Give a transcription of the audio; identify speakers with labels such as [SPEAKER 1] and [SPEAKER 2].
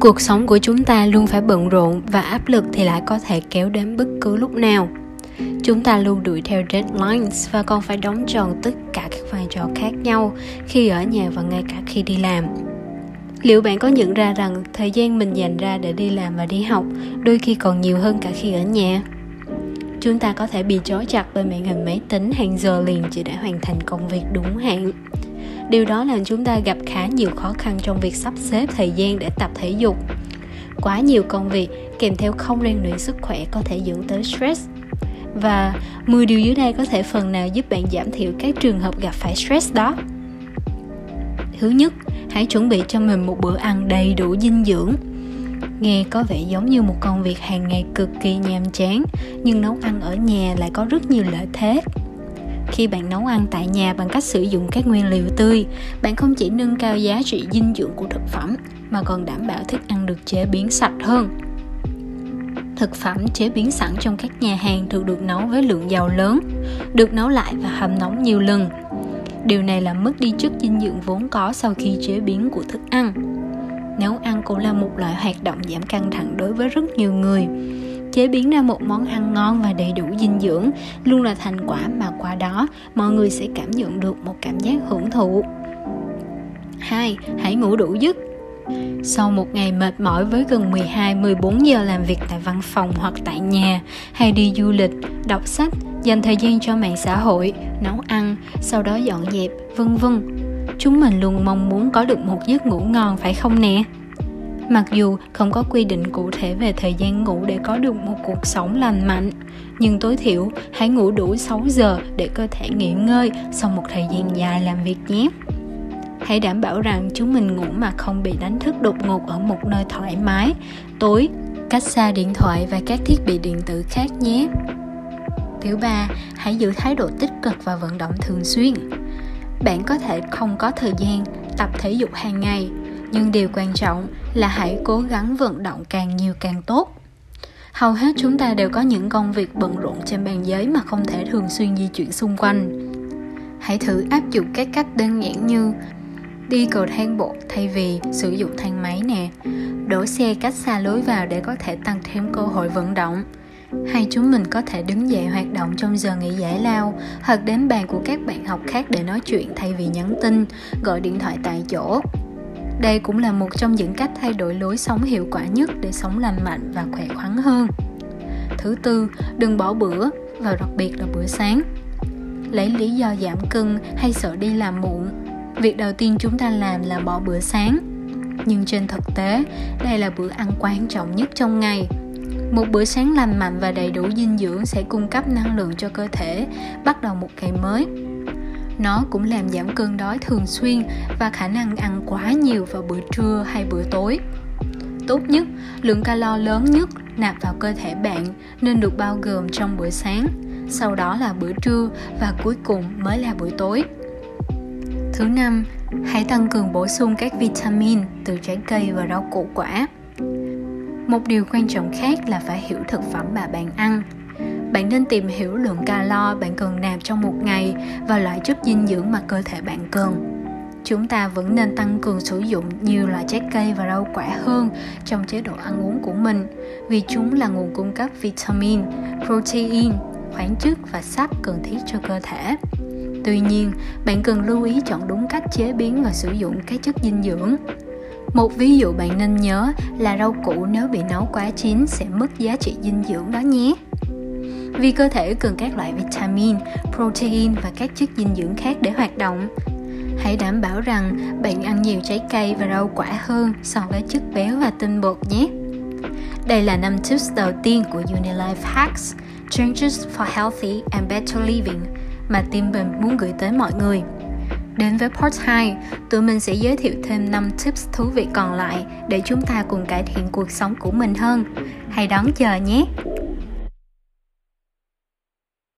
[SPEAKER 1] cuộc sống của chúng ta luôn phải bận rộn và áp lực thì lại có thể kéo đến bất cứ lúc nào. Chúng ta luôn đuổi theo deadlines và còn phải đóng tròn tất cả các vai trò khác nhau khi ở nhà và ngay cả khi đi làm. Liệu bạn có nhận ra rằng thời gian mình dành ra để đi làm và đi học đôi khi còn nhiều hơn cả khi ở nhà? Chúng ta có thể bị trói chặt bởi màn hình máy tính hàng giờ liền chỉ để hoàn thành công việc đúng hạn điều đó làm chúng ta gặp khá nhiều khó khăn trong việc sắp xếp thời gian để tập thể dục quá nhiều công việc kèm theo không rèn luyện sức khỏe có thể dẫn tới stress và 10 điều dưới đây có thể phần nào giúp bạn giảm thiểu các trường hợp gặp phải stress đó. Thứ nhất, hãy chuẩn bị cho mình một bữa ăn đầy đủ dinh dưỡng. Nghe có vẻ giống như một công việc hàng ngày cực kỳ nhàm chán, nhưng nấu ăn ở nhà lại có rất nhiều lợi thế. Khi bạn nấu ăn tại nhà bằng cách sử dụng các nguyên liệu tươi, bạn không chỉ nâng cao giá trị dinh dưỡng của thực phẩm mà còn đảm bảo thức ăn được chế biến sạch hơn Thực phẩm chế biến sẵn trong các nhà hàng thường được nấu với lượng dầu lớn, được nấu lại và hầm nóng nhiều lần. Điều này làm mất đi chất dinh dưỡng vốn có sau khi chế biến của thức ăn. Nấu ăn cũng là một loại hoạt động giảm căng thẳng đối với rất nhiều người. Chế biến ra một món ăn ngon và đầy đủ dinh dưỡng luôn là thành quả mà qua đó mọi người sẽ cảm nhận được một cảm giác hưởng thụ. 2. Hãy ngủ đủ giấc sau một ngày mệt mỏi với gần 12-14 giờ làm việc tại văn phòng hoặc tại nhà, hay đi du lịch, đọc sách, dành thời gian cho mạng xã hội, nấu ăn, sau đó dọn dẹp, vân vân. Chúng mình luôn mong muốn có được một giấc ngủ ngon phải không nè? Mặc dù không có quy định cụ thể về thời gian ngủ để có được một cuộc sống lành mạnh, nhưng tối thiểu hãy ngủ đủ 6 giờ để cơ thể nghỉ ngơi sau một thời gian dài làm việc nhé. Hãy đảm bảo rằng chúng mình ngủ mà không bị đánh thức đột ngột ở một nơi thoải mái tối cách xa điện thoại và các thiết bị điện tử khác nhé. Thứ ba hãy giữ thái độ tích cực và vận động thường xuyên. Bạn có thể không có thời gian tập thể dục hàng ngày nhưng điều quan trọng là hãy cố gắng vận động càng nhiều càng tốt. Hầu hết chúng ta đều có những công việc bận rộn trên bàn giấy mà không thể thường xuyên di chuyển xung quanh. Hãy thử áp dụng các cách đơn giản như đi cầu thang bộ thay vì sử dụng thang máy nè, đổ xe cách xa lối vào để có thể tăng thêm cơ hội vận động. Hay chúng mình có thể đứng dậy hoạt động trong giờ nghỉ giải lao, hoặc đến bàn của các bạn học khác để nói chuyện thay vì nhắn tin, gọi điện thoại tại chỗ đây cũng là một trong những cách thay đổi lối sống hiệu quả nhất để sống lành mạnh và khỏe khoắn hơn. Thứ tư, đừng bỏ bữa, và đặc biệt là bữa sáng. Lấy lý do giảm cân hay sợ đi làm muộn. Việc đầu tiên chúng ta làm là bỏ bữa sáng. Nhưng trên thực tế, đây là bữa ăn quan trọng nhất trong ngày. Một bữa sáng lành mạnh và đầy đủ dinh dưỡng sẽ cung cấp năng lượng cho cơ thể, bắt đầu một ngày mới nó cũng làm giảm cơn đói thường xuyên và khả năng ăn quá nhiều vào bữa trưa hay bữa tối tốt nhất lượng calo lớn nhất nạp vào cơ thể bạn nên được bao gồm trong bữa sáng sau đó là bữa trưa và cuối cùng mới là buổi tối Thứ năm, hãy tăng cường bổ sung các vitamin từ trái cây và rau củ quả. Một điều quan trọng khác là phải hiểu thực phẩm mà bạn ăn. Bạn nên tìm hiểu lượng calo bạn cần nạp trong một ngày và loại chất dinh dưỡng mà cơ thể bạn cần. Chúng ta vẫn nên tăng cường sử dụng nhiều loại trái cây và rau quả hơn trong chế độ ăn uống của mình vì chúng là nguồn cung cấp vitamin, protein, khoáng chất và sắt cần thiết cho cơ thể Tuy nhiên, bạn cần lưu ý chọn đúng cách chế biến và sử dụng các chất dinh dưỡng. Một ví dụ bạn nên nhớ là rau củ nếu bị nấu quá chín sẽ mất giá trị dinh dưỡng đó nhé. Vì cơ thể cần các loại vitamin, protein và các chất dinh dưỡng khác để hoạt động. Hãy đảm bảo rằng bạn ăn nhiều trái cây và rau quả hơn so với chất béo và tinh bột nhé. Đây là năm tips đầu tiên của Unilife Hacks, Changes for Healthy and Better Living – mà team mình muốn gửi tới mọi người. Đến với part 2, tụi mình sẽ giới thiệu thêm 5 tips thú vị còn lại để chúng ta cùng cải thiện cuộc sống của mình hơn. Hãy đón chờ nhé!